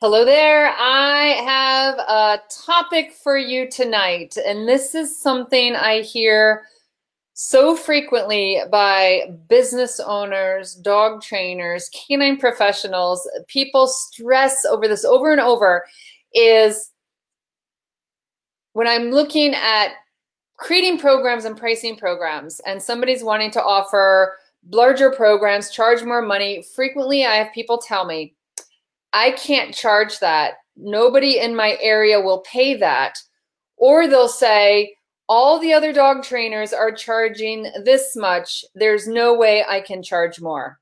Hello there. I have a topic for you tonight, and this is something I hear so frequently by business owners, dog trainers, canine professionals. People stress over this over and over is when I'm looking at creating programs and pricing programs, and somebody's wanting to offer larger programs, charge more money. Frequently, I have people tell me, I can't charge that. Nobody in my area will pay that. Or they'll say, all the other dog trainers are charging this much. There's no way I can charge more.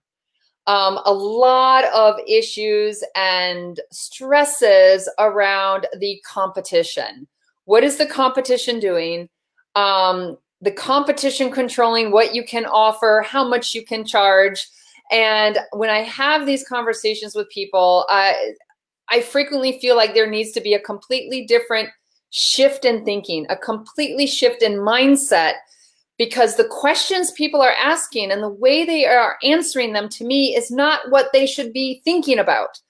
Um, a lot of issues and stresses around the competition. What is the competition doing? Um, the competition controlling what you can offer, how much you can charge. And when I have these conversations with people, I, I frequently feel like there needs to be a completely different shift in thinking, a completely shift in mindset, because the questions people are asking and the way they are answering them to me is not what they should be thinking about.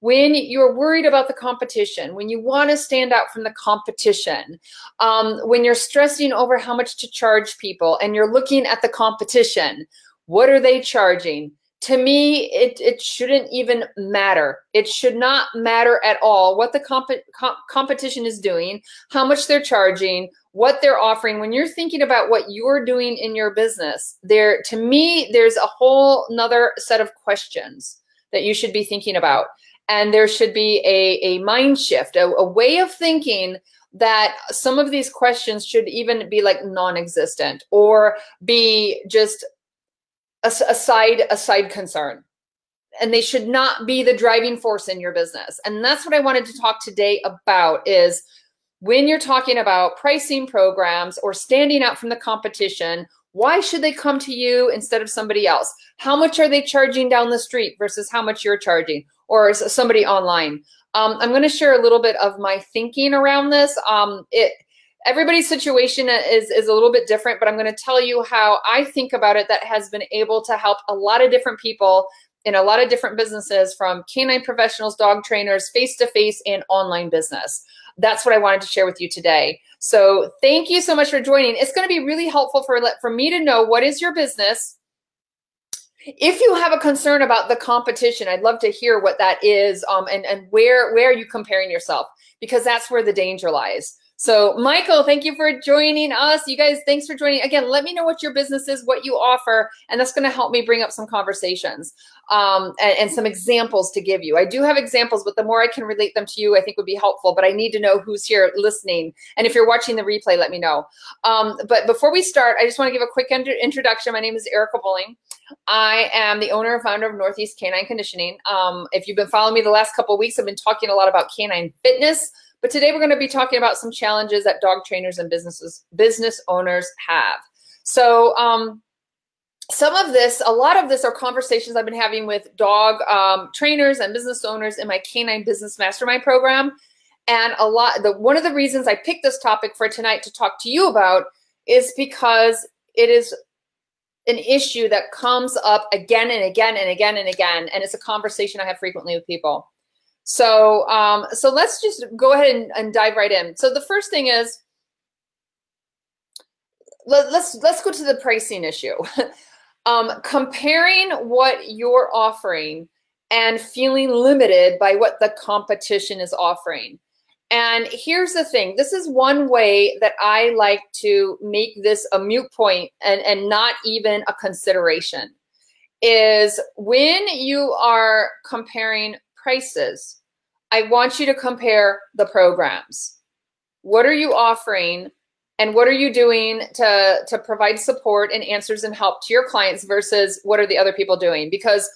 When you're worried about the competition, when you want to stand out from the competition, um, when you're stressing over how much to charge people and you're looking at the competition, what are they charging? To me, it, it shouldn't even matter. It should not matter at all what the comp comp competition is doing, how much they're charging, what they're offering. When you're thinking about what you're doing in your business, there, to me, there's a whole nother set of questions that you should be thinking about. And there should be a, a mind shift, a, a way of thinking that some of these questions should even be like non-existent or be just a, a side a side concern. And they should not be the driving force in your business. And that's what i wanted to talk today about is when you're talking about pricing programs or standing out from the competition why should they come to you instead of somebody else? How much are they charging down the street versus how much you're charging or somebody online? Um, i'm going to share a little bit of my thinking around this. Um, it everybody's situation is is a little bit different but i'm going to tell you how i think about it that has been able to help a lot of different people in a lot of different businesses from canine professionals dog trainers face to face and online business. That's what i wanted to share with you today. So thank you so much for joining. It's going to be really helpful for for me to know what is your business. If you have a concern about the competition i'd love to hear what that is um, and and where where are you comparing yourself? Because that's where the danger lies so, Michael, thank you for joining us. You guys, thanks for joining. Again, let me know what your business is, what you offer, and that's going to help me bring up some conversations um, and, and, some examples to give you. I do have examples, but the more I can relate them to you, I think would be helpful. But I need to know who's here listening. And if you're watching the replay, let me know. Um, but before we start, I just want to give a quick introduction. My name is Erica Boling. I am the owner and founder of Northeast Canine Conditioning. Um, if you've been following me the last couple weeks, I've been talking a lot about canine fitness but today we're going to be talking about some challenges that dog trainers and businesses business owners have. So um, some of this, a lot of this are conversations I've been having with dog um, trainers and business owners in my Canine Business Mastermind program. And a lot, the one of the reasons I picked this topic for tonight to talk to you about is because it is an issue that comes up again and again and again and again, and it's a conversation I have frequently with people. So, um, so let's just go ahead and, and dive right in. So the first thing is, let, let's let's go to the pricing issue. um, comparing what you're offering and feeling limited by what the competition is offering. And here's the thing this is one way that I like to make this a mute point and, and not even a consideration is when you are comparing prices, I want you to compare the programs. What are you offering? And what are you doing to, to provide support and answers and help to your clients versus what are the other people doing? Because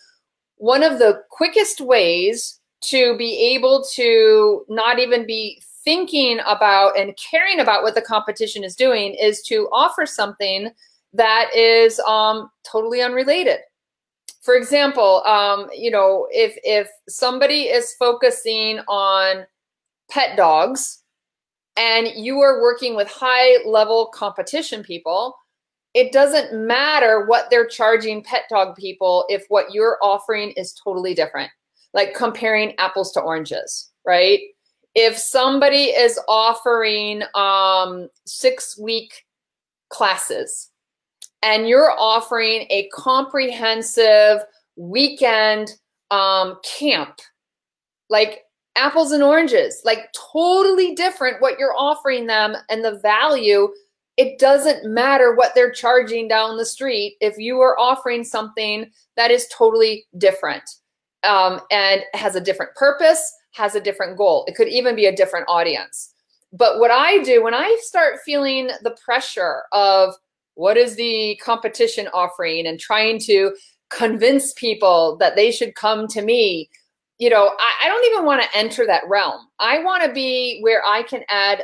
one of the quickest ways to be able to not even be thinking about and caring about what the competition is doing is to offer something that is um, totally unrelated for example, um, you know, if if somebody is focusing on pet dogs and you are working with high level competition people, it doesn't matter what they're charging pet dog people if what you're offering is totally different. like comparing apples to oranges, right? If somebody is offering um, six week classes and you're offering a comprehensive weekend um, camp, like apples and oranges, like totally different what you're offering them and the value. It doesn't matter what they're charging down the street if you are offering something that is totally different um, and has a different purpose, has a different goal. It could even be a different audience. But what I do when I start feeling the pressure of what is the competition offering and trying to convince people that they should come to me, you know, I, I don't even want to enter that realm. I want to be where I can add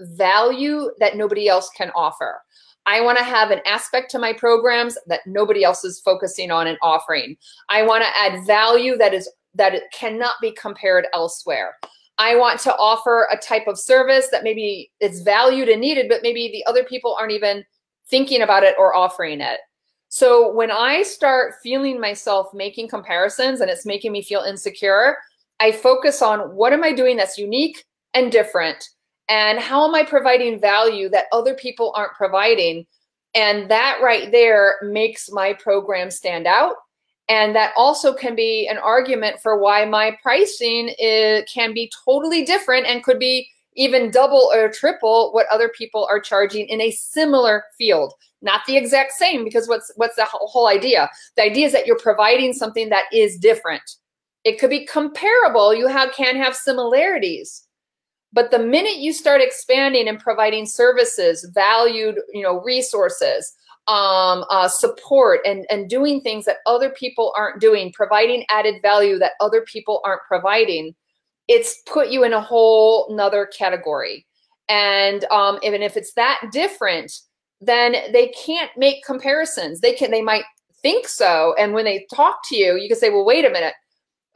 value that nobody else can offer. I want to have an aspect to my programs that nobody else is focusing on and offering. I want to add value that is that it cannot be compared elsewhere. I want to offer a type of service that maybe it's valued and needed, but maybe the other people aren't even thinking about it or offering it. So when I start feeling myself making comparisons and it's making me feel insecure, I focus on what am I doing that's unique and different and how am I providing value that other people aren't providing? And that right there makes my program stand out. And that also can be an argument for why my pricing is, can be totally different and could be even double or triple what other people are charging in a similar field. Not the exact same, because what's what's the whole idea? The idea is that you're providing something that is different. It could be comparable. You have can have similarities, but the minute you start expanding and providing services, valued, you know, resources, um, uh, support, and and doing things that other people aren't doing, providing added value that other people aren't providing, it's put you in a whole nother category. And um, even if it's that different, then they can't make comparisons. They can, they might think so, and when they talk to you, you can say, "Well, wait a minute."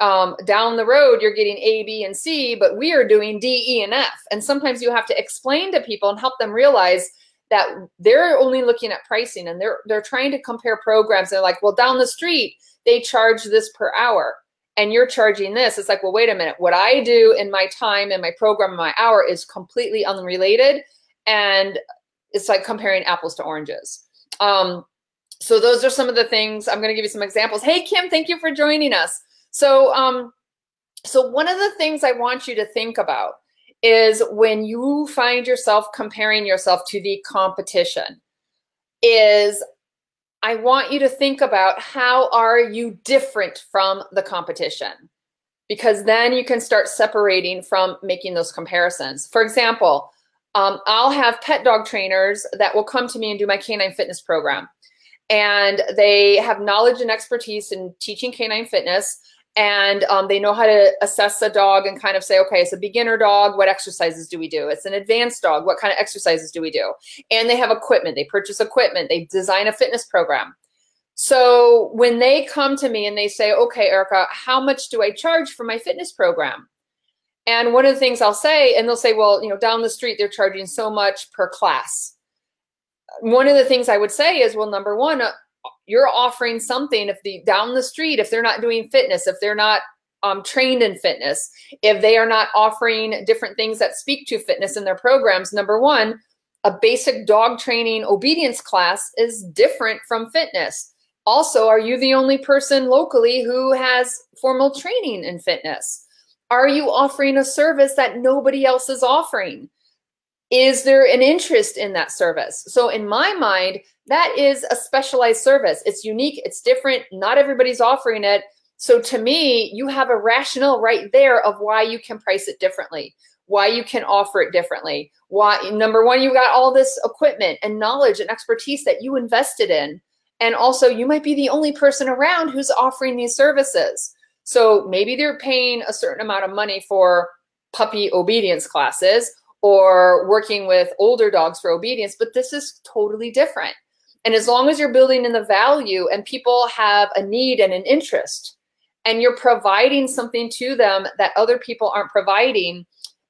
um, down the road you're getting A, B, and C, but we are doing D, E, and F. And sometimes you have to explain to people and help them realize that they're only looking at pricing and they're they're trying to compare programs. They're like, well, down the street they charge this per hour, and you're charging this. It's like, well, wait a minute. What I do in my time and my program and my hour is completely unrelated, and it's like comparing apples to oranges. Um, so those are some of the things. I'm going to give you some examples. Hey, Kim, thank you for joining us. So, um, so one of the things I want you to think about is when you find yourself comparing yourself to the competition is I want you to think about how are you different from the competition? Because then you can start separating from making those comparisons. For example, um, I'll have pet dog trainers that will come to me and do my canine fitness program. And they have knowledge and expertise in teaching canine fitness and um, they know how to assess a dog and kind of say, okay, it's a beginner dog. What exercises do we do? It's an advanced dog. What kind of exercises do we do? And they have equipment. They purchase equipment. They design a fitness program. So when they come to me and they say, okay, Erica, how much do I charge for my fitness program? And one of the things I'll say, and they'll say, well, you know, down the street, they're charging so much per class. One of the things I would say is, well, number one, you're offering something if the down the street if they're not doing fitness if they're not um, trained in fitness if they are not offering different things that speak to fitness in their programs number one a basic dog training obedience class is different from fitness. Also are you the only person locally who has formal training in fitness? Are you offering a service that nobody else is offering is there an interest in that service? So in my mind, that is a specialized service. It's unique, it's different, not everybody's offering it. So to me, you have a rationale right there of why you can price it differently, why you can offer it differently. Why number one, you got all this equipment and knowledge and expertise that you invested in. And also you might be the only person around who's offering these services. So maybe they're paying a certain amount of money for puppy obedience classes or working with older dogs for obedience, but this is totally different. And as long as you're building in the value and people have a need and an interest, and you're providing something to them that other people aren't providing,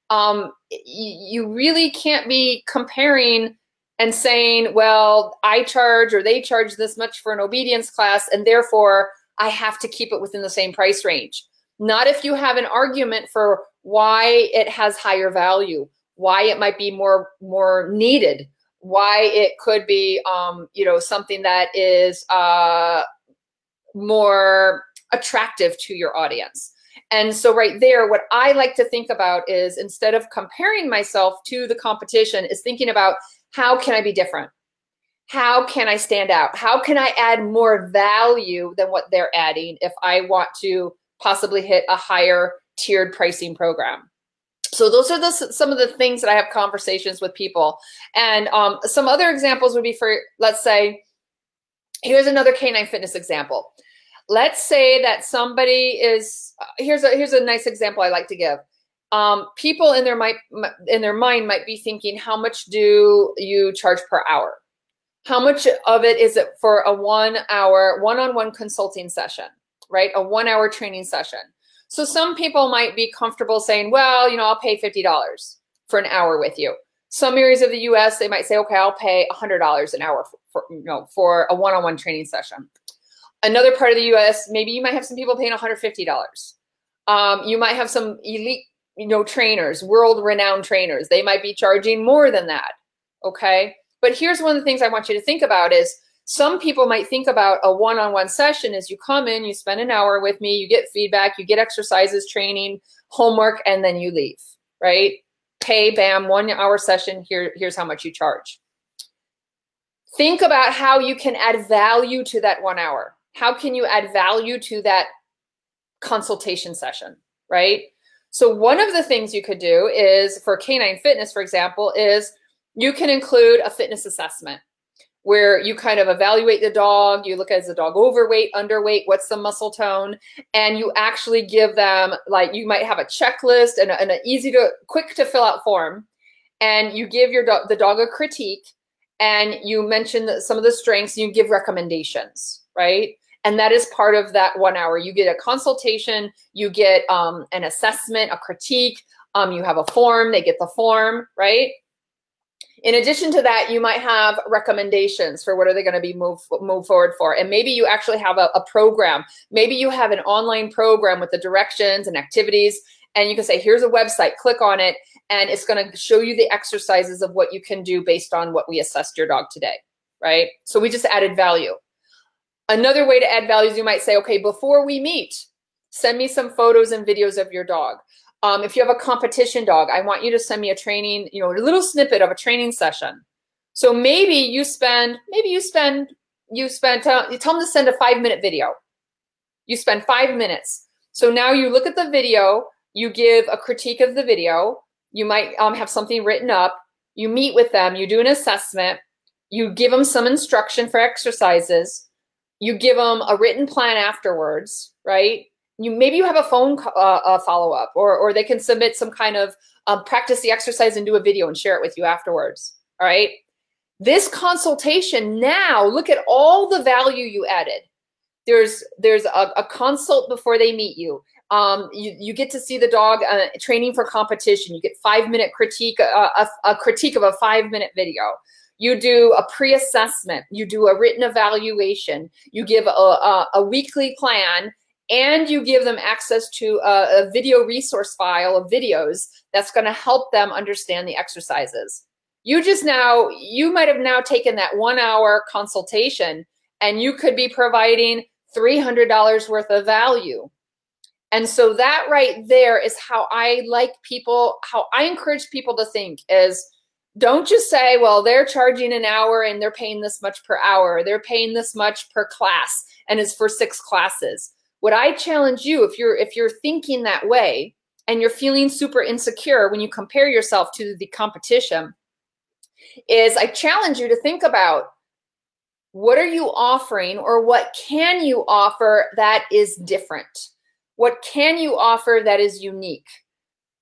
um, you really can't be comparing and saying, well, I charge or they charge this much for an obedience class, and therefore I have to keep it within the same price range. Not if you have an argument for why it has higher value, why it might be more more needed, why it could be um, you know something that is uh, more attractive to your audience. And so right there, what I like to think about is instead of comparing myself to the competition, is thinking about how can I be different? How can I stand out? How can I add more value than what they're adding if I want to possibly hit a higher tiered pricing program? So those are the, some of the things that I have conversations with people. And um, some other examples would be for, let's say, here's another canine fitness example. Let's say that somebody is, here's a, here's a nice example I like to give. Um, people in their, might, in their mind might be thinking, how much do you charge per hour? How much of it is it for a one hour, one-on-one consulting session, right? A one hour training session. So some people might be comfortable saying, well, you know, I'll pay $50 for an hour with you. Some areas of the US, they might say, okay, I'll pay $100 an hour for, you know, for a one-on-one training session. Another part of the US, maybe you might have some people paying $150. Um, you might have some elite, you know, trainers, world-renowned trainers. They might be charging more than that, okay? But here's one of the things I want you to think about is some people might think about a one-on-one session as you come in, you spend an hour with me, you get feedback, you get exercises, training, homework, and then you leave, right? Pay, bam, one hour session, here, here's how much you charge. Think about how you can add value to that one hour. How can you add value to that consultation session, right? So one of the things you could do is for canine fitness, for example, is you can include a fitness assessment where you kind of evaluate the dog, you look at is the dog overweight, underweight, what's the muscle tone, and you actually give them like you might have a checklist and, an easy to quick to fill out form, and you give your dog the dog a critique, and you mention some of the strengths, and you give recommendations, right? And that is part of that one hour. You get a consultation, you get um, an assessment, a critique, um, you have a form, they get the form, right? In addition to that, you might have recommendations for what are they going to be move move forward for, and maybe you actually have a, a program. Maybe you have an online program with the directions and activities, and you can say, "Here's a website. Click on it, and it's going to show you the exercises of what you can do based on what we assessed your dog today." Right? So we just added value. Another way to add value is you might say, "Okay, before we meet, send me some photos and videos of your dog." Um, if you have a competition dog, I want you to send me a training, you know, a little snippet of a training session. So maybe you spend, maybe you spend, you spend, tell, you tell them to send a five minute video. You spend five minutes. So now you look at the video, you give a critique of the video. You might um, have something written up. You meet with them, you do an assessment. You give them some instruction for exercises. You give them a written plan afterwards, right? You maybe you have a phone uh, follow up, or or they can submit some kind of um, practice the exercise and do a video and share it with you afterwards. All right. This consultation now, look at all the value you added. There's there's a, a consult before they meet you. Um, you, you get to see the dog uh, training for competition. You get five minute critique, uh, a, a critique of a five minute video. You do a pre-assessment. You do a written evaluation. You give a, a, a weekly plan and you give them access to a, a video resource file of videos that's going to help them understand the exercises. You just now, you might have now taken that one hour consultation and you could be providing $300 worth of value. And so that right there is how I like people, how I encourage people to think is don't just say, well, they're charging an hour and they're paying this much per hour. They're paying this much per class and it's for six classes what I challenge you, if you're if you're thinking that way and you're feeling super insecure when you compare yourself to the competition, is I challenge you to think about what are you offering or what can you offer that is different? What can you offer that is unique?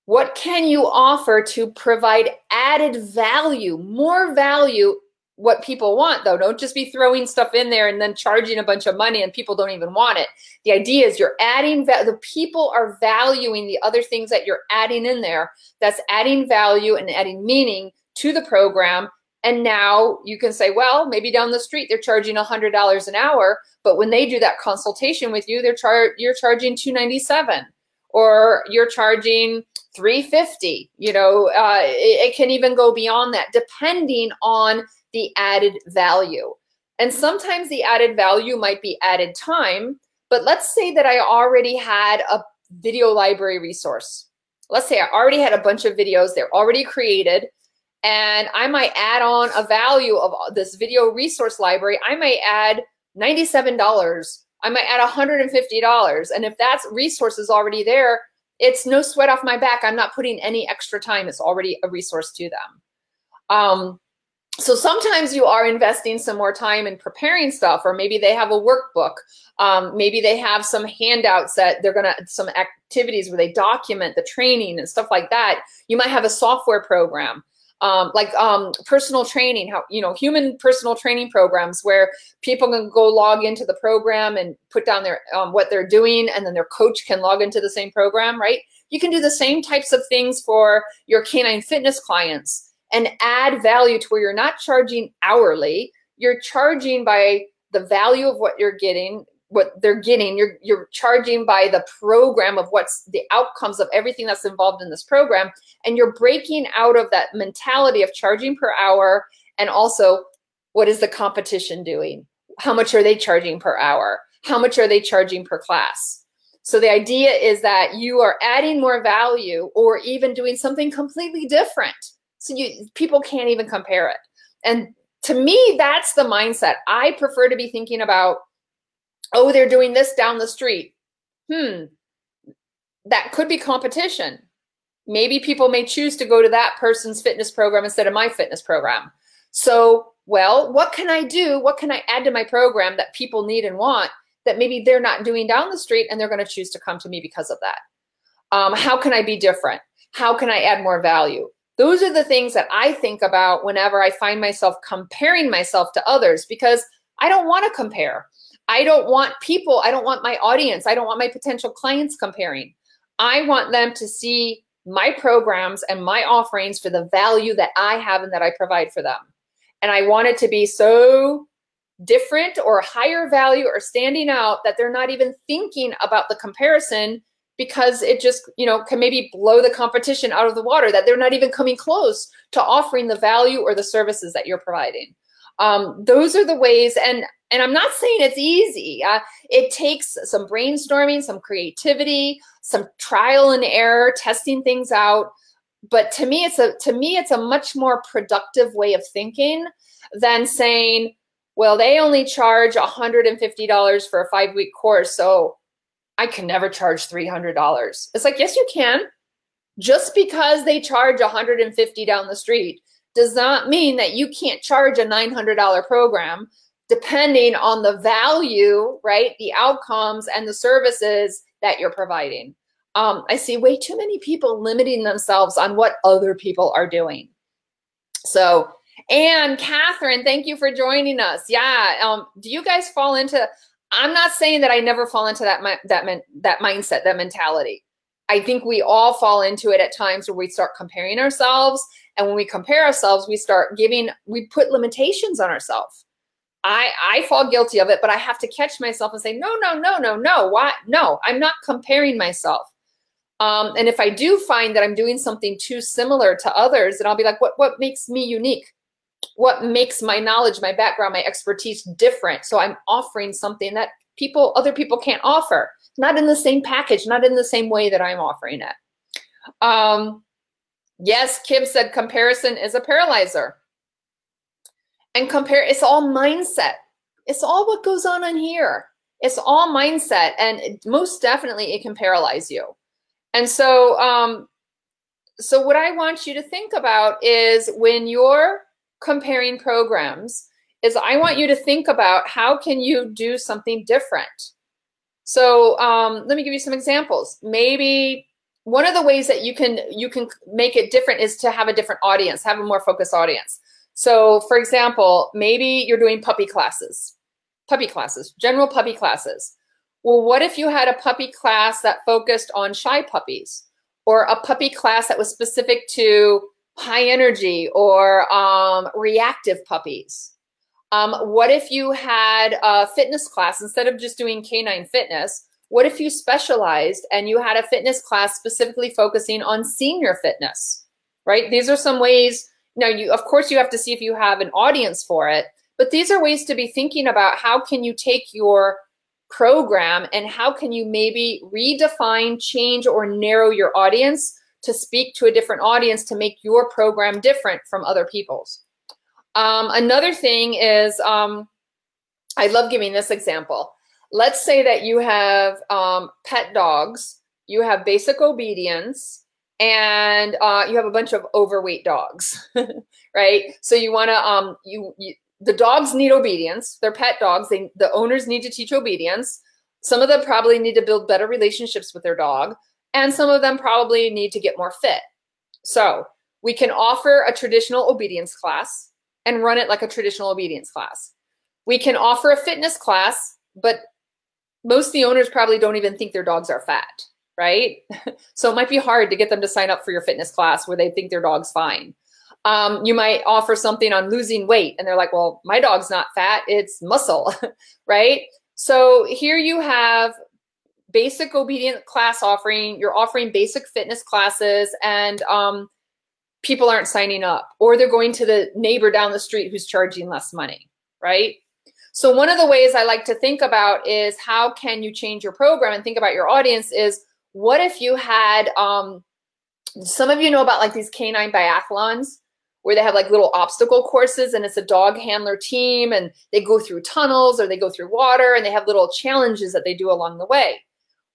What can you offer to provide added value, more value what people want though. Don't just be throwing stuff in there and then charging a bunch of money and people don't even want it. The idea is you're adding the people are valuing the other things that you're adding in there. That's adding value and adding meaning to the program. And now you can say, well, maybe down the street they're charging $100 an hour, but when they do that consultation with you, they're char- you're charging 297. or you're charging 350 you know uh, it, it can even go beyond that depending on the added value and sometimes the added value might be added time but let's say that i already had a video library resource let's say i already had a bunch of videos they're already created and i might add on a value of this video resource library i might add $97 i might add $150 and if that's resources already there it's no sweat off my back. I'm not putting any extra time. It's already a resource to them. Um, so sometimes you are investing some more time in preparing stuff, or maybe they have a workbook. Um, maybe they have some handouts that they're gonna some activities where they document the training and stuff like that. You might have a software program um, like um, personal training, how you know human personal training programs where people can go log into the program and put down their um, what they're doing, and then their coach can log into the same program, right? You can do the same types of things for your canine fitness clients and add value to where you're not charging hourly, you're charging by the value of what you're getting what they're getting. You're you're charging by the program of what's the outcomes of everything that's involved in this program. And you're breaking out of that mentality of charging per hour and also what is the competition doing? How much are they charging per hour? How much are they charging per class? So the idea is that you are adding more value or even doing something completely different so you people can't even compare it and to me that's the mindset i prefer to be thinking about oh, they're doing this down the street. Hmm, that could be competition. Maybe people may choose to go to that person's fitness program instead of my fitness program. So, well, what can I do? What can I add to my program that people need and want that maybe they're not doing down the street and they're going to choose to come to me because of that? Um, how can I be different? How can I add more value? Those are the things that I think about whenever I find myself comparing myself to others because I don't want to compare. I don't want people, I don't want my audience, I don't want my potential clients comparing. I want them to see my programs and my offerings for the value that I have and that I provide for them. And I want it to be so different or higher value or standing out that they're not even thinking about the comparison because it just you know can maybe blow the competition out of the water that they're not even coming close to offering the value or the services that you're providing. Um, those are the ways and and i'm not saying it's easy. Uh, it takes some brainstorming some creativity some trial and error testing things out. But to me it's a to me it's a much more productive way of thinking than saying well they only charge $150 for a five week course so i can never charge $300 it's like yes you can just because they charge 150 down the street does not mean that you can't charge a $900 program depending on the value, right? The outcomes and the services that you're providing. Um, I see way too many people limiting themselves on what other people are doing. So, and Catherine, thank you for joining us. Yeah, um, do you guys fall into? I'm not saying that I never fall into that that that mindset, that mentality. I think we all fall into it at times where we start comparing ourselves. And when we compare ourselves, we start giving, we put limitations on ourselves. I, I fall guilty of it, but I have to catch myself and say, no, no, no, no, no. Why? No, I'm not comparing myself. Um, and if I do find that I'm doing something too similar to others, then I'll be like, what, what makes me unique? What makes my knowledge, my background, my expertise different? So I'm offering something that people, other people can't offer not in the same package, not in the same way that I'm offering it. Um, yes, Kim said comparison is a paralyzer. And compare, it's all mindset. It's all what goes on in here. It's all mindset. And most definitely it can paralyze you. And so, um, so what I want you to think about is when you're comparing programs, is I want you to think about how can you do something different? So um, let me give you some examples. Maybe one of the ways that you can you can make it different is to have a different audience, have a more focused audience. So for example, maybe you're doing puppy classes, puppy classes, general puppy classes. Well, what if you had a puppy class that focused on shy puppies or a puppy class that was specific to high energy or um, reactive puppies? Um, what if you had a fitness class instead of just doing canine fitness? What if you specialized and you had a fitness class specifically focusing on senior fitness, right? These are some ways. Now, you of course you have to see if you have an audience for it, but these are ways to be thinking about how can you take your program and how can you maybe redefine, change, or narrow your audience to speak to a different audience to make your program different from other people's. Um, another thing is, um, I love giving this example. Let's say that you have um, pet dogs, you have basic obedience, and uh, you have a bunch of overweight dogs, right? So you want to, um, you, you the dogs need obedience. They're pet dogs. They, the owners need to teach obedience. Some of them probably need to build better relationships with their dog, and some of them probably need to get more fit. So we can offer a traditional obedience class and run it like a traditional obedience class. We can offer a fitness class, but most of the owners probably don't even think their dogs are fat, right? so it might be hard to get them to sign up for your fitness class where they think their dog's fine. Um, you might offer something on losing weight, and they're like, well, my dog's not fat, it's muscle, right? So here you have basic obedient class offering, you're offering basic fitness classes, and um, people aren't signing up, or they're going to the neighbor down the street who's charging less money, right? So one of the ways I like to think about is how can you change your program and think about your audience is what if you had um, some of you know about like these canine biathlons where they have like little obstacle courses and it's a dog handler team and they go through tunnels or they go through water and they have little challenges that they do along the way.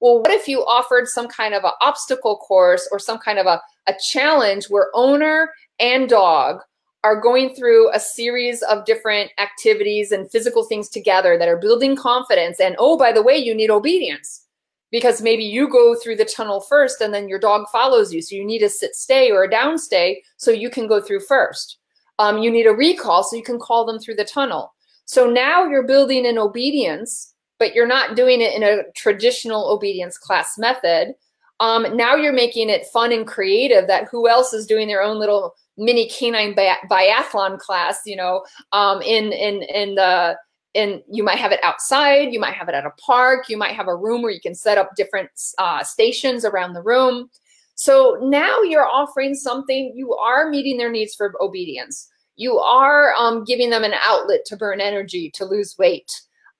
Well, what if you offered some kind of an obstacle course or some kind of a, a challenge where owner and dog are going through a series of different activities and physical things together that are building confidence. And oh, by the way, you need obedience because maybe you go through the tunnel first and then your dog follows you. So you need a sit stay or a down stay so you can go through first. Um, you need a recall so you can call them through the tunnel. So now you're building in obedience, but you're not doing it in a traditional obedience class method. Um, now you're making it fun and creative that who else is doing their own little mini canine bi- biathlon class, you know, um, in, in, in the, and you might have it outside, you might have it at a park, you might have a room where you can set up different uh, stations around the room. So now you're offering something, you are meeting their needs for obedience. You are um, giving them an outlet to burn energy, to lose weight.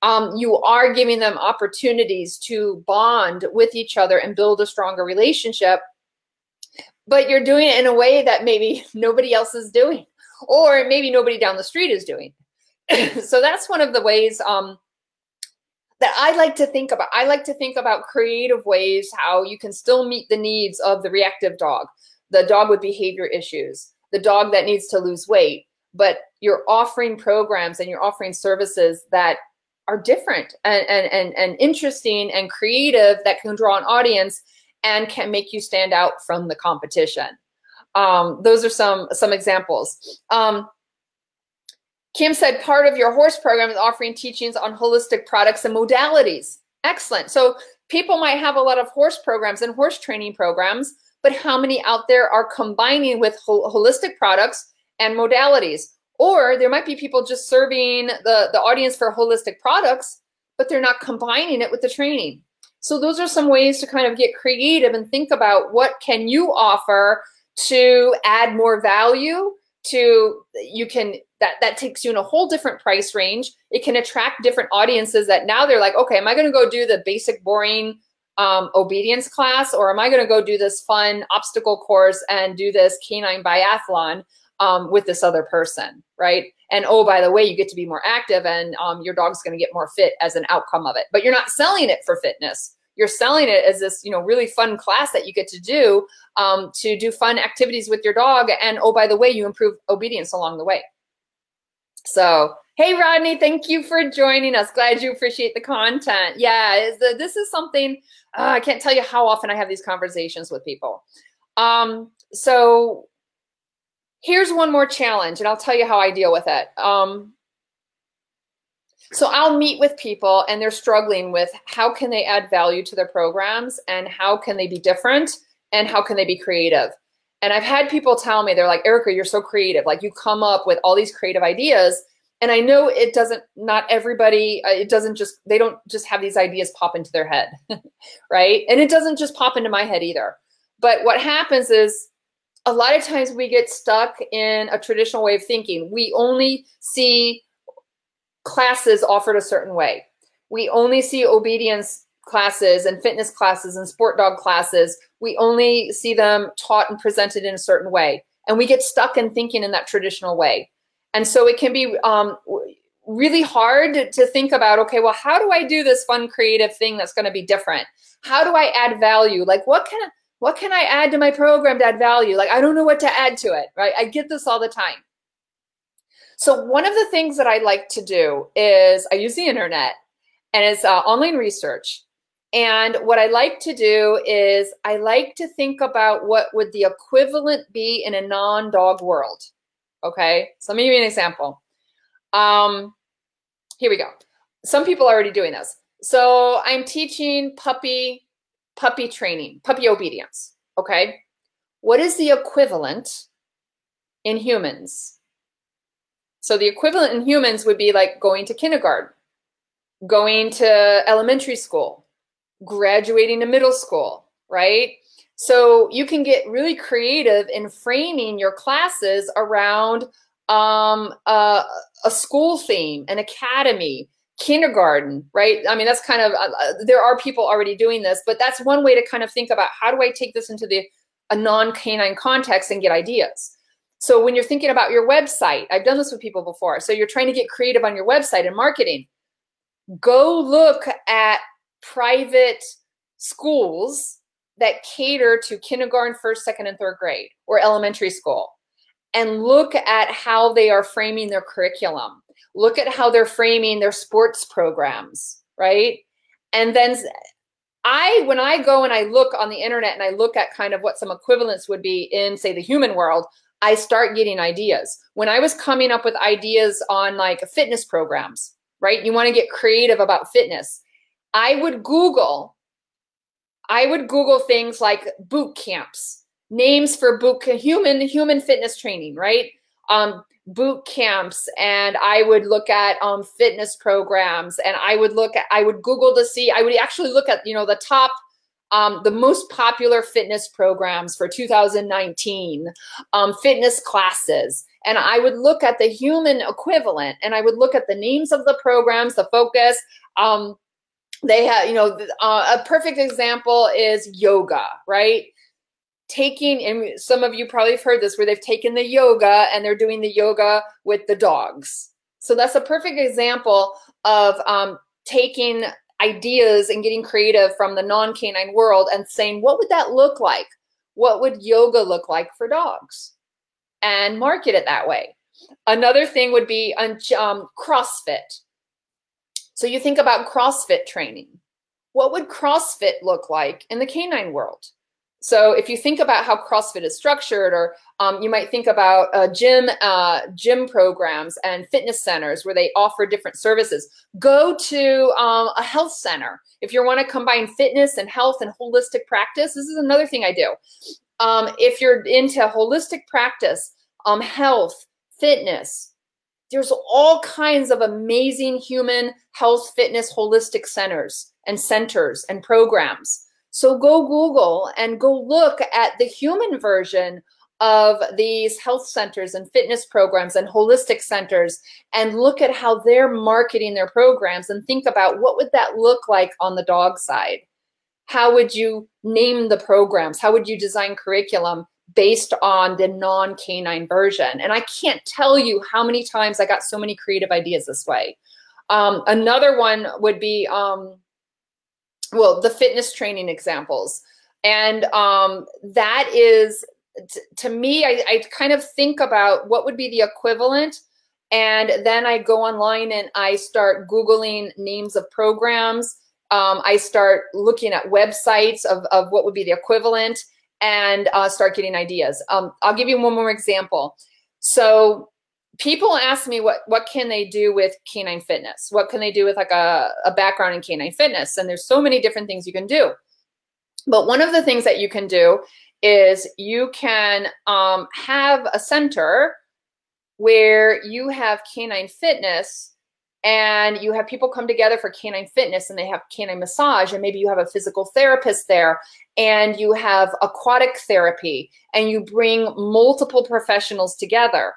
Um, you are giving them opportunities to bond with each other and build a stronger relationship. But you're doing it in a way that maybe nobody else is doing, or maybe nobody down the street is doing. so that's one of the ways um, that I like to think about. I like to think about creative ways how you can still meet the needs of the reactive dog, the dog with behavior issues, the dog that needs to lose weight, but you're offering programs and you're offering services that are different and, and, and, and interesting and creative that can draw an audience and can make you stand out from the competition. Um, those are some some examples. Um, Kim said part of your horse program is offering teachings on holistic products and modalities. Excellent. So people might have a lot of horse programs and horse training programs, but how many out there are combining with holistic products and modalities? Or there might be people just serving the, the audience for holistic products, but they're not combining it with the training. So those are some ways to kind of get creative and think about what can you offer to add more value to you can that that takes you in a whole different price range it can attract different audiences that now they're like okay am i going to go do the basic boring um, obedience class or am i going to go do this fun obstacle course and do this canine biathlon um, with this other person right? And oh by the way you get to be more active and um, your dog's going to get more fit as an outcome of it. But you're not selling it for fitness. You're selling it as this you know really fun class that you get to do um, to do fun activities with your dog and oh by the way you improve obedience along the way. So hey rodney thank you for joining us. Glad you appreciate the content. Yeah this is something uh, i can't tell you how often i have these conversations with people. Um, so here's one more challenge and i'll tell you how i deal with it um, so I'll meet with people and they're struggling with how can they add value to their programs and how can they be different and how can they be creative. And I've had people tell me, they're like, Erica, you're so creative. Like you come up with all these creative ideas and I know it doesn't, not everybody, uh, it doesn't just, they don't just have these ideas pop into their head, right? And it doesn't just pop into my head either. But what happens is a lot of times we get stuck in a traditional way of thinking. We only see classes offered a certain way. We only see obedience classes and fitness classes and sport dog classes. We only see them taught and presented in a certain way. And we get stuck in thinking in that traditional way. And so it can be um, really hard to think about, okay, well, how do I do this fun, creative thing that's going to be different? How do I add value? Like, what can what can I add to my program to add value? Like, I don't know what to add to it, right? I get this all the time. So one of the things that I like to do is I use the internet and it's uh, online research. And what I like to do is I like to think about what would the equivalent be in a non-dog world. Okay, so let me give you an example. Um, here we go. Some people are already doing this. So I'm teaching puppy puppy training, puppy obedience. Okay, what is the equivalent in humans? So the equivalent in humans would be like going to kindergarten, going to elementary school, graduating to middle school, right? So you can get really creative in framing your classes around um, a, a school theme, an academy, kindergarten, right? I mean, that's kind of, uh, uh, there are people already doing this, but that's one way to kind of think about how do I take this into the a non-canine context and get ideas. So when you're thinking about your website, I've done this with people before. So you're trying to get creative on your website and marketing. Go look at private schools that cater to kindergarten, first, second, and third grade or elementary school and look at how they are framing their curriculum. Look at how they're framing their sports programs, right? And then I, when I go and I look on the internet and I look at kind of what some equivalents would be in, say, the human world, I start getting ideas. When I was coming up with ideas on like fitness programs, right? You want to get creative about fitness. I would Google I would Google things like boot camps, names for boot human human fitness training, right? Um, boot camps, and I would look at um, fitness programs, and I would look at I would Google to see. I would actually look at you know the top. Um, the most popular fitness programs for 2019, um, fitness classes. And I would look at the human equivalent and I would look at the names of the programs, the focus, um, they have, you know, uh, a perfect example is yoga, right? Taking, and some of you probably have heard this, where they've taken the yoga and they're doing the yoga with the dogs. So that's a perfect example of um, taking ideas and getting creative from the non-canine world and saying, what would that look like? What would yoga look like for dogs? And market it that way. Another thing would be um, CrossFit so you think about CrossFit training. What would CrossFit look like in the canine world? So if you think about how CrossFit is structured, or um, you might think about uh, gym uh, gym programs and fitness centers where they offer different services. Go to um, a health center if you want to combine fitness and health and holistic practice. This is another thing I do. Um, if you're into holistic practice, um, health, fitness, there's all kinds of amazing human health, fitness, holistic centers and centers and programs. So go Google and go look at the human version of these health centers and fitness programs and holistic centers and look at how they're marketing their programs and think about what would that look like on the dog side? How would you name the programs? How would you design curriculum? based on the non-canine version. And I can't tell you how many times I got so many creative ideas this way. Um, another one would be, um, well, the fitness training examples. And um, that is, to me, I, I kind of think about what would be the equivalent and then I go online and I start Googling names of programs. Um, I start looking at websites of, of what would be the equivalent and uh, start getting ideas. Um, I'll give you one more example. So people ask me what what can they do with canine fitness? What can they do with like a, a background in canine fitness? And there's so many different things you can do. But one of the things that you can do is you can um, have a center where you have canine fitness and you have people come together for canine fitness and they have canine massage and maybe you have a physical therapist there and you have aquatic therapy and you bring multiple professionals together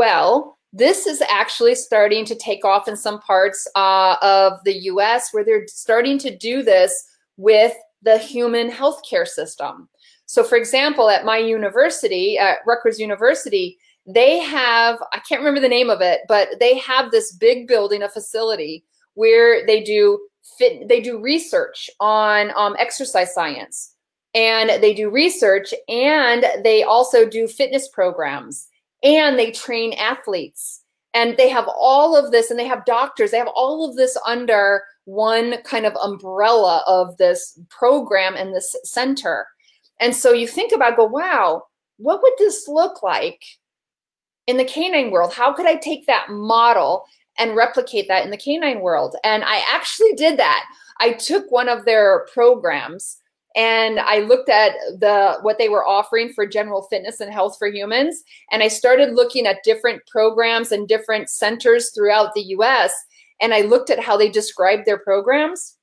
well this is actually starting to take off in some parts uh, of the us where they're starting to do this with the human healthcare system. So for example at my university at rutgers university they have i can't remember the name of it but they have this big building a facility where they do fit they do research on um, exercise science. And they do research and they also do fitness programs and they train athletes. And they have all of this and they have doctors they have all of this under one kind of umbrella of this program and this center. And so you think about go wow what would this look like in the canine world? How could i take that model and replicate that in the canine world? And i actually did that. I took one of their programs and i looked at the what they were offering for general fitness and health for humans. And i started looking at different programs and different centers throughout the us and i looked at how they described their programs.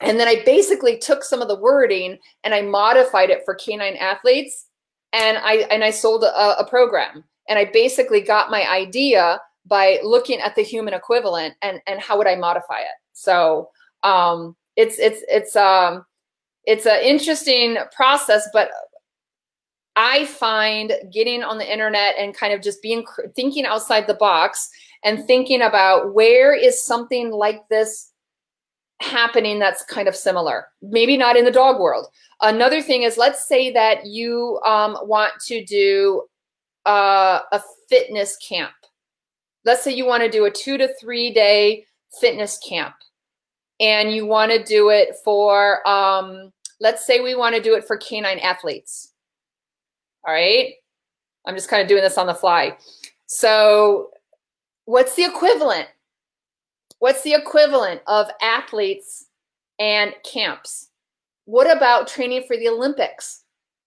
And then i basically took some of the wording and i modified it for canine athletes. And i and i sold a, a program. And I basically got my idea by looking at the human equivalent and and how would I modify it. So um, it's it's it's um it's an interesting process, but I find getting on the internet and kind of just being thinking outside the box and thinking about where is something like this happening that's kind of similar. Maybe not in the dog world. Another thing is, let's say that you um, want to do uh, a fitness camp. Let's say you want to do a two to three day fitness camp and you want to do it for, um, let's say we want to do it for canine athletes. All right. I'm just kind of doing this on the fly. So, what's the equivalent? What's the equivalent of athletes and camps? What about training for the Olympics?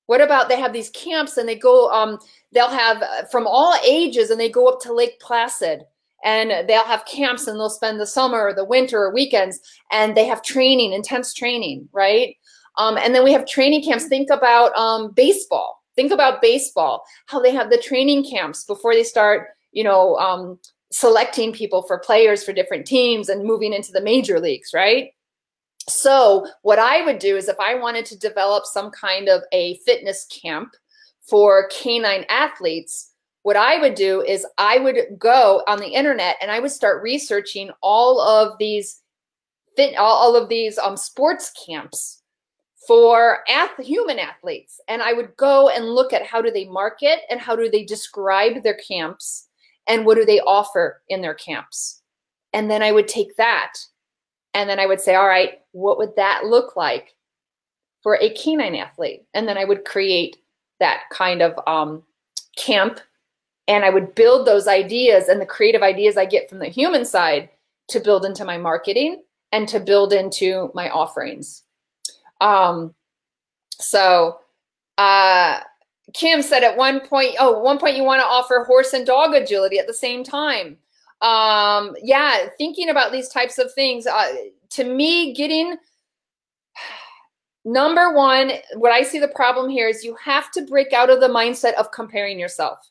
What about they have these camps and they go, um, they'll have uh, from all ages and they go up to Lake Placid and they'll have camps and they'll spend the summer or the winter or weekends and they have training, intense training, right? Um, and then we have training camps. Think about um, baseball. Think about baseball, how they have the training camps before they start, you know, um, selecting people for players for different teams and moving into the major leagues, right? So what I would do is if I wanted to develop some kind of a fitness camp for canine athletes, what I would do is I would go on the internet and I would start researching all of these all of these um, sports camps for ath- human athletes and I would go and look at how do they market and how do they describe their camps and what do they offer in their camps. And then I would take that and then I would say, all right, what would that look like for a canine athlete? And then I would create that kind of um, camp and I would build those ideas and the creative ideas I get from the human side to build into my marketing and to build into my offerings. Um, so, uh, Kim said at one point, oh, one point you want to offer horse and dog agility at the same time um yeah thinking about these types of things uh, to me getting number one what i see the problem here is you have to break out of the mindset of comparing yourself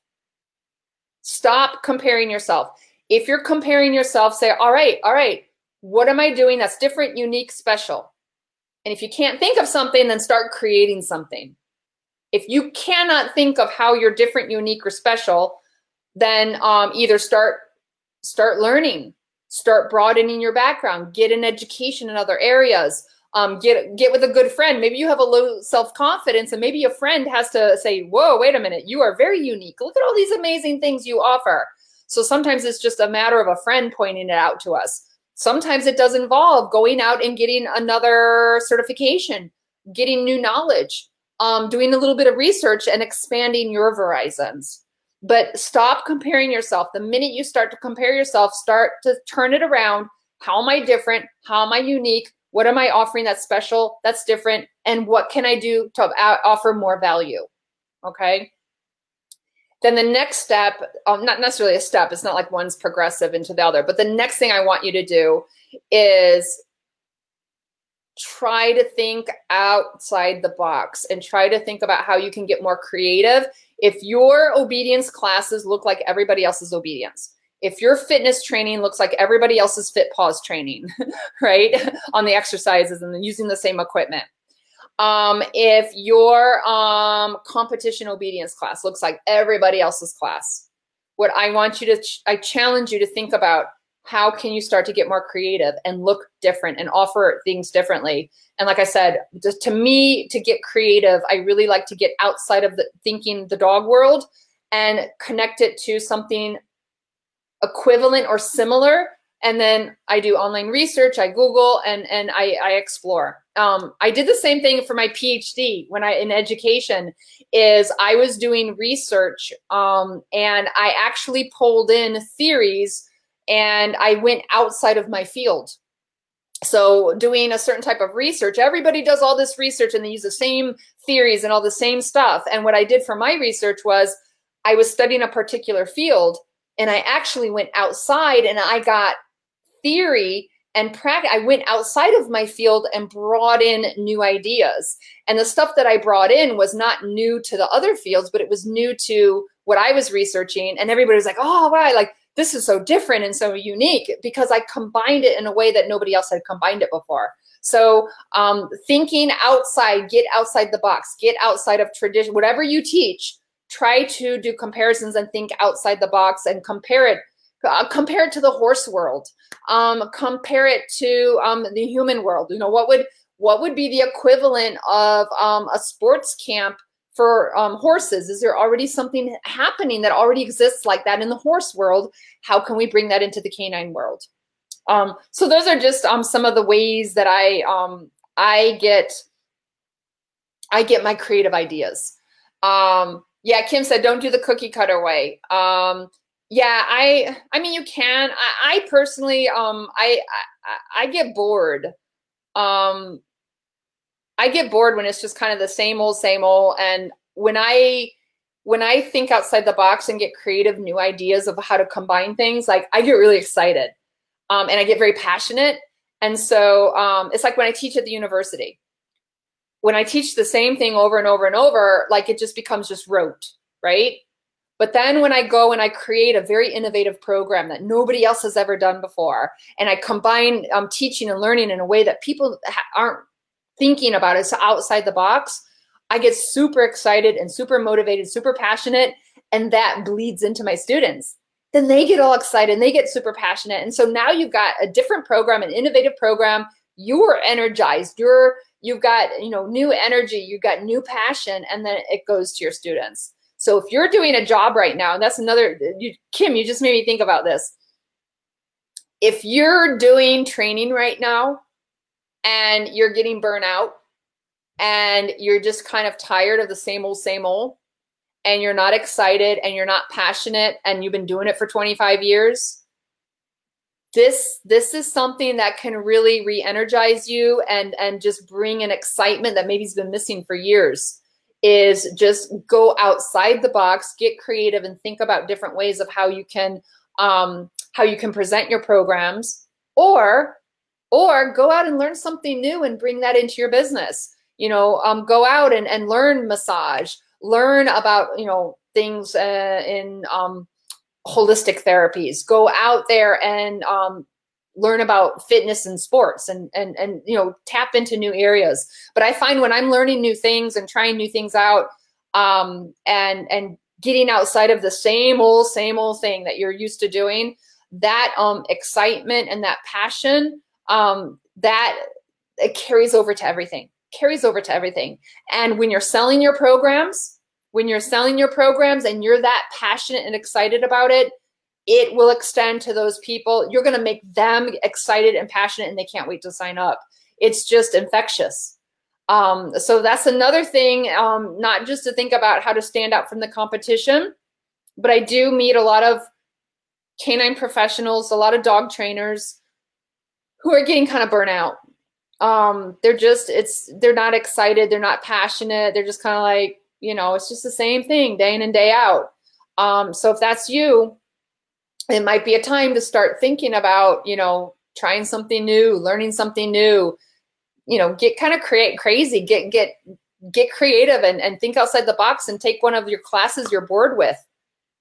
stop comparing yourself if you're comparing yourself say all right all right what am i doing that's different unique special and if you can't think of something then start creating something if you cannot think of how you're different unique or special then um, either start start learning, start broadening your background, get an education in other areas. Um, get get with a good friend. Maybe you have a low self confidence, and maybe a friend has to say, "Whoa, wait a minute, you are very unique. Look at all these amazing things you offer." So sometimes it's just a matter of a friend pointing it out to us. Sometimes it does involve going out and getting another certification, getting new knowledge, um, doing a little bit of research, and expanding your horizons. But stop comparing yourself. The minute you start to compare yourself, start to turn it around. How am I different? How am I unique? What am I offering that's special, that's different? And what can I do to offer more value? Okay. then the next step, um, not necessarily a step, it's not like one's progressive into the other, but the next thing I want you to do is try to think outside the box and try to think about how you can get more creative. If your obedience classes look like everybody else's obedience, if your fitness training looks like everybody else's FitPaws training, right, on the exercises and using the same equipment. Um, if your um, competition obedience class looks like everybody else's class, what I want you to, ch I challenge you to think about how can you start to get more creative and look different and offer things differently and like i said just to me to get creative i really like to get outside of the thinking the dog world and connect it to something equivalent or similar and then i do online research i google and and i, I explore um, i did the same thing for my phd when i in education is i was doing research um, and i actually pulled in theories and I went outside of my field. So doing a certain type of research, everybody does all this research and they use the same theories and all the same stuff. And what I did for my research was I was studying a particular field and I actually went outside and I got theory and practice. I went outside of my field and brought in new ideas. And the stuff that I brought in was not new to the other fields, but it was new to what I was researching. And everybody was like, oh, wow, like this is so different and so unique because I combined it in a way that nobody else had combined it before. So um, thinking outside, get outside the box, get outside of tradition, whatever you teach, try to do comparisons and think outside the box and compare it uh, compare it to the horse world um, compare it to um, the human world you know what would what would be the equivalent of um, a sports camp for um, horses? Is there already something happening that already exists like that in the horse world? How can we bring that into the canine world? Um, so those are just um, some of the ways that I I get I get my creative ideas. Um, yeah, Kim said, don't do the cookie cutter way. Um, yeah, I I mean you can. I, I personally um I, I I get bored. Um I get bored when it's just kind of the same old, same old. And when I when I think outside the box and get creative new ideas of how to combine things, like I get really excited um, and I get very passionate. And so um, it's like when I teach at the university. When I teach the same thing over and over and over, like it just becomes just rote, right? But then when I go and I create a very innovative program that nobody else has ever done before, and I combine um, teaching and learning in a way that people aren't thinking about it, so outside the box, I get super excited and super motivated, super passionate, and that bleeds into my students. Then they get all excited and they get super passionate. And so now you've got a different program, an innovative program. You're energized. You're you've got you know new energy. You've got new passion, and then it goes to your students. So if you're doing a job right now, that's another, you, Kim, you just made me think about this. If you're doing training right now and you're getting burnout and you're just kind of tired of the same old, same old, and you're not excited and you're not passionate and you've been doing it for 25 years, this this is something that can really re-energize you and and just bring an excitement that maybe has been missing for years is just go outside the box get creative and think about different ways of how you can um, how you can present your programs or or go out and learn something new and bring that into your business. You know um, go out and, and learn massage learn about you know things uh, in um, holistic therapies go out there and um, learn about fitness and sports and and and you know tap into new areas but i find when i'm learning new things and trying new things out um, and and getting outside of the same old same old thing that you're used to doing that um, excitement and that passion um, that it carries over to everything, carries over to everything. And when you're selling your programs, when you're selling your programs and you're that passionate and excited about it, it will extend to those people. You're going to make them excited and passionate and they can't wait to sign up. It's just infectious. Um, so that's another thing, um, not just to think about how to stand out from the competition, but I do meet a lot of canine professionals, a lot of dog trainers who are getting kind of burnt out. Um, they're just it's they're not excited, they're not passionate, they're just kind of like, you know, it's just the same thing day in and day out. Um, so if that's you, it might be a time to start thinking about, you know, trying something new, learning something new, you know, get kind of create crazy, get get get creative and, and think outside the box and take one of your classes you're bored with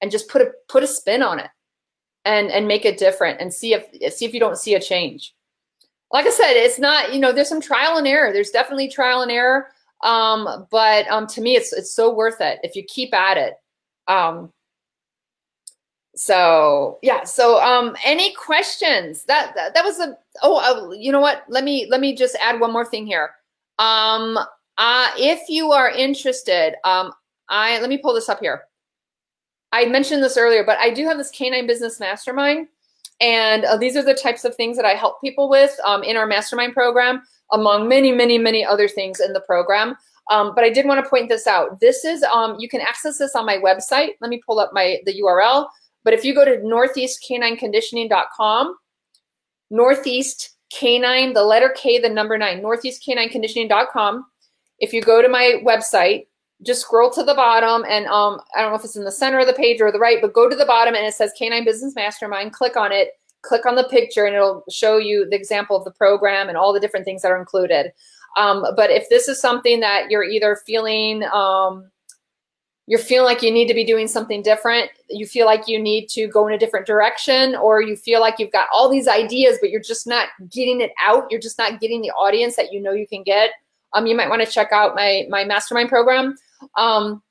and just put a put a spin on it and and make it different and see if see if you don't see a change. Like i said it's not you know there's some trial and error. There's definitely trial and error um, but um, to me it's it's so worth it if you keep at it. Um, so yeah so um any questions? That that, that was a oh uh, you know what? Let me let me just add one more thing here. Um uh if you are interested um i let me pull this up here. I mentioned this earlier but i do have this canine business mastermind and uh, these are the types of things that i help people with um, in our mastermind program among many many many other things in the program um, but i did want to point this out this is um, you can access this on my website let me pull up my the url but if you go to northeastcanineconditioning.com, Northeast Canine, the letter K, the number nine, northeastcanineconditioning.com. If you go to my website, just scroll to the bottom and um, I don't know if it's in the center of the page or the right, but go to the bottom and it says Canine Business Mastermind. Click on it, click on the picture, and it'll show you the example of the program and all the different things that are included. Um, but if this is something that you're either feeling um, you're feeling like you need to be doing something different, you feel like you need to go in a different direction, or you feel like you've got all these ideas, but you're just not getting it out, you're just not getting the audience that you know you can get, um, you might want to check out my, my mastermind program. Um,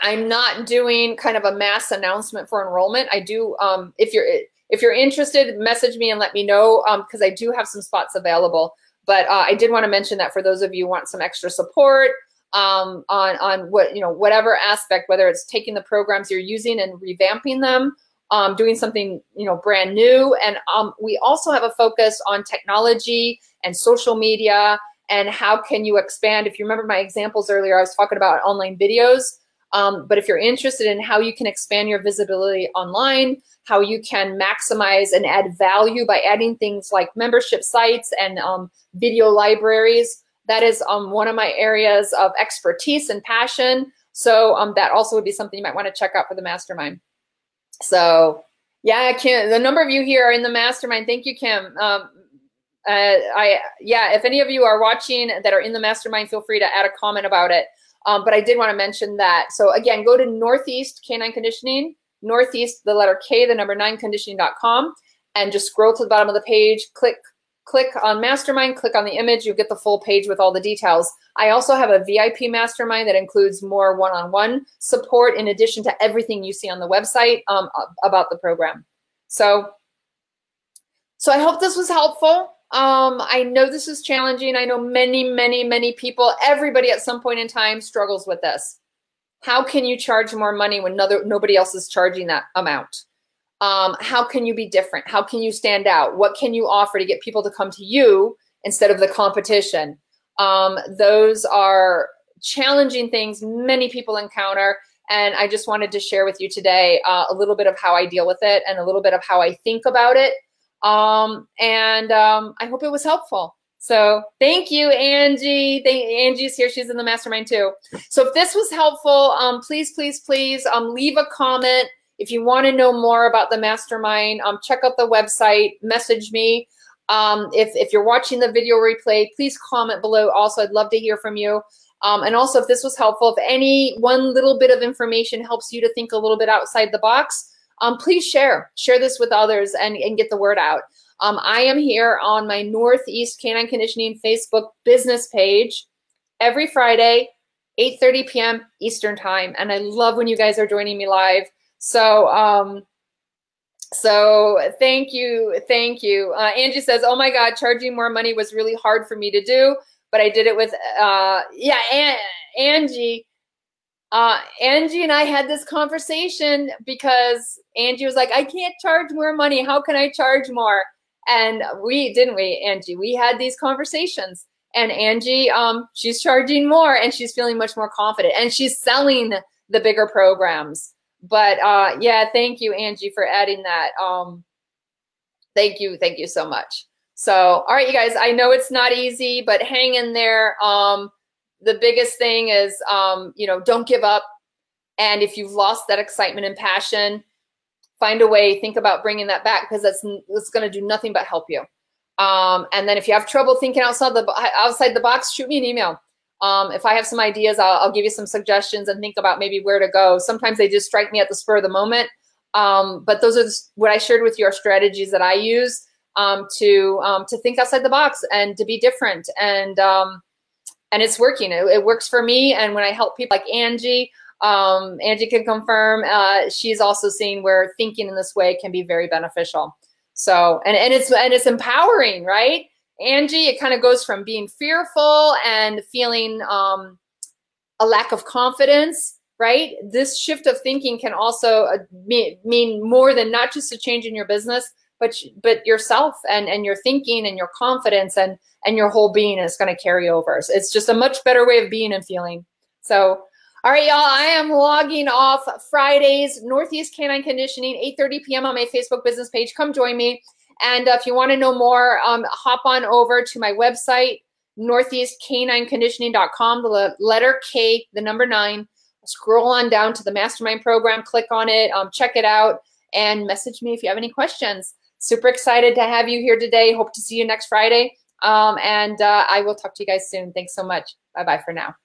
I'm not doing kind of a mass announcement for enrollment. I do, um, if you're if you're interested, message me and let me know because um, I do have some spots available. But uh, I did want to mention that for those of you want some extra support, um, on on what you know whatever aspect, whether it's taking the programs you're using and revamping them, um, doing something you know brand new, and um, we also have a focus on technology and social media and how can you expand. If you remember my examples earlier, I was talking about online videos. Um, but if you're interested in how you can expand your visibility online, how you can maximize and add value by adding things like membership sites and um, video libraries, that is um, one of my areas of expertise and passion. So um, that also would be something you might want to check out for the mastermind. So yeah, Kim, the number of you here are in the mastermind. Thank you, Kim. Um, uh, I yeah, if any of you are watching that are in the mastermind, feel free to add a comment about it. Um, but I did want to mention that. So again, go to Northeast Canine Conditioning, Northeast, the letter K, the number nine conditioning.com, and just scroll to the bottom of the page, click click on mastermind, click on the image, you get the full page with all the details. I also have a VIP mastermind that includes more one-on-one support in addition to everything you see on the website um, about the program. So, so I hope this was helpful. Um, I know this is challenging. I know many, many, many people, everybody at some point in time struggles with this. How can you charge more money when nobody else is charging that amount? um, how can you be different? How can you stand out? What can you offer to get people to come to you instead of the competition? Um, those are challenging things many people encounter. And I just wanted to share with you today uh, a little bit of how I deal with it and a little bit of how I think about it. Um, and um, I hope it was helpful. So thank you, Angie. Thank, Angie's here. She's in the mastermind too. So if this was helpful, um, please, please, please um, leave a comment. If you want to know more about the mastermind, um, check out the website, message me. Um, if, if you're watching the video replay, please comment below. Also, I'd love to hear from you. Um, and also, if this was helpful, if any one little bit of information helps you to think a little bit outside the box, um, please share. Share this with others and, and get the word out. Um, I am here on my Northeast Canine Conditioning Facebook business page every Friday, 8.30 p.m. Eastern Time. And I love when you guys are joining me live. So, um, so thank you, thank you. Uh, Angie says, "Oh my God, charging more money was really hard for me to do, but I did it with uh, yeah, An Angie." Uh, Angie and I had this conversation because Angie was like, "I can't charge more money. How can I charge more?" And we didn't we, Angie? We had these conversations, and Angie, um, she's charging more, and she's feeling much more confident, and she's selling the bigger programs but uh, yeah, thank you, Angie, for adding that. Um, thank you, thank you so much. So, all right, you guys, I know it's not easy, but hang in there. Um, the biggest thing is, um, you know, don't give up. And if you've lost that excitement and passion, find a way, think about bringing that back because that's, that's going to do nothing but help you. Um, and then if you have trouble thinking outside the outside the box, shoot me an email. Um, if I have some ideas, I'll, I'll, give you some suggestions and think about maybe where to go. Sometimes they just strike me at the spur of the moment. Um, but those are what I shared with you are strategies that I use um, to um, to think outside the box and to be different. And um, and it's working. It, it, works for me. And when I help people like Angie, um, Angie can confirm. Uh, she's also seeing where thinking in this way can be very beneficial. So and and it's and it's empowering, right? Angie, it kind of goes from being fearful and feeling um, a lack of confidence right? This shift of thinking can also uh, mean, mean more than not just a change in your business, but but yourself and and your thinking and your confidence and and your whole being is going to carry over. It's just a much better way of being and feeling. So, all right, y'all, I am logging off Fridays, Northeast Canine Conditioning, 8:30 p.m. on my Facebook business page. Come join me. And if you want to know more, um, hop on over to my website, northeastcanineconditioning.com, the letter K, the number nine scroll on down to the mastermind program, click on it, um, check it out, and message me if you have any questions. Super excited to have you here today. Hope to see you next Friday. Um, and uh, I will talk to you guys soon. Thanks so much. Bye bye for now.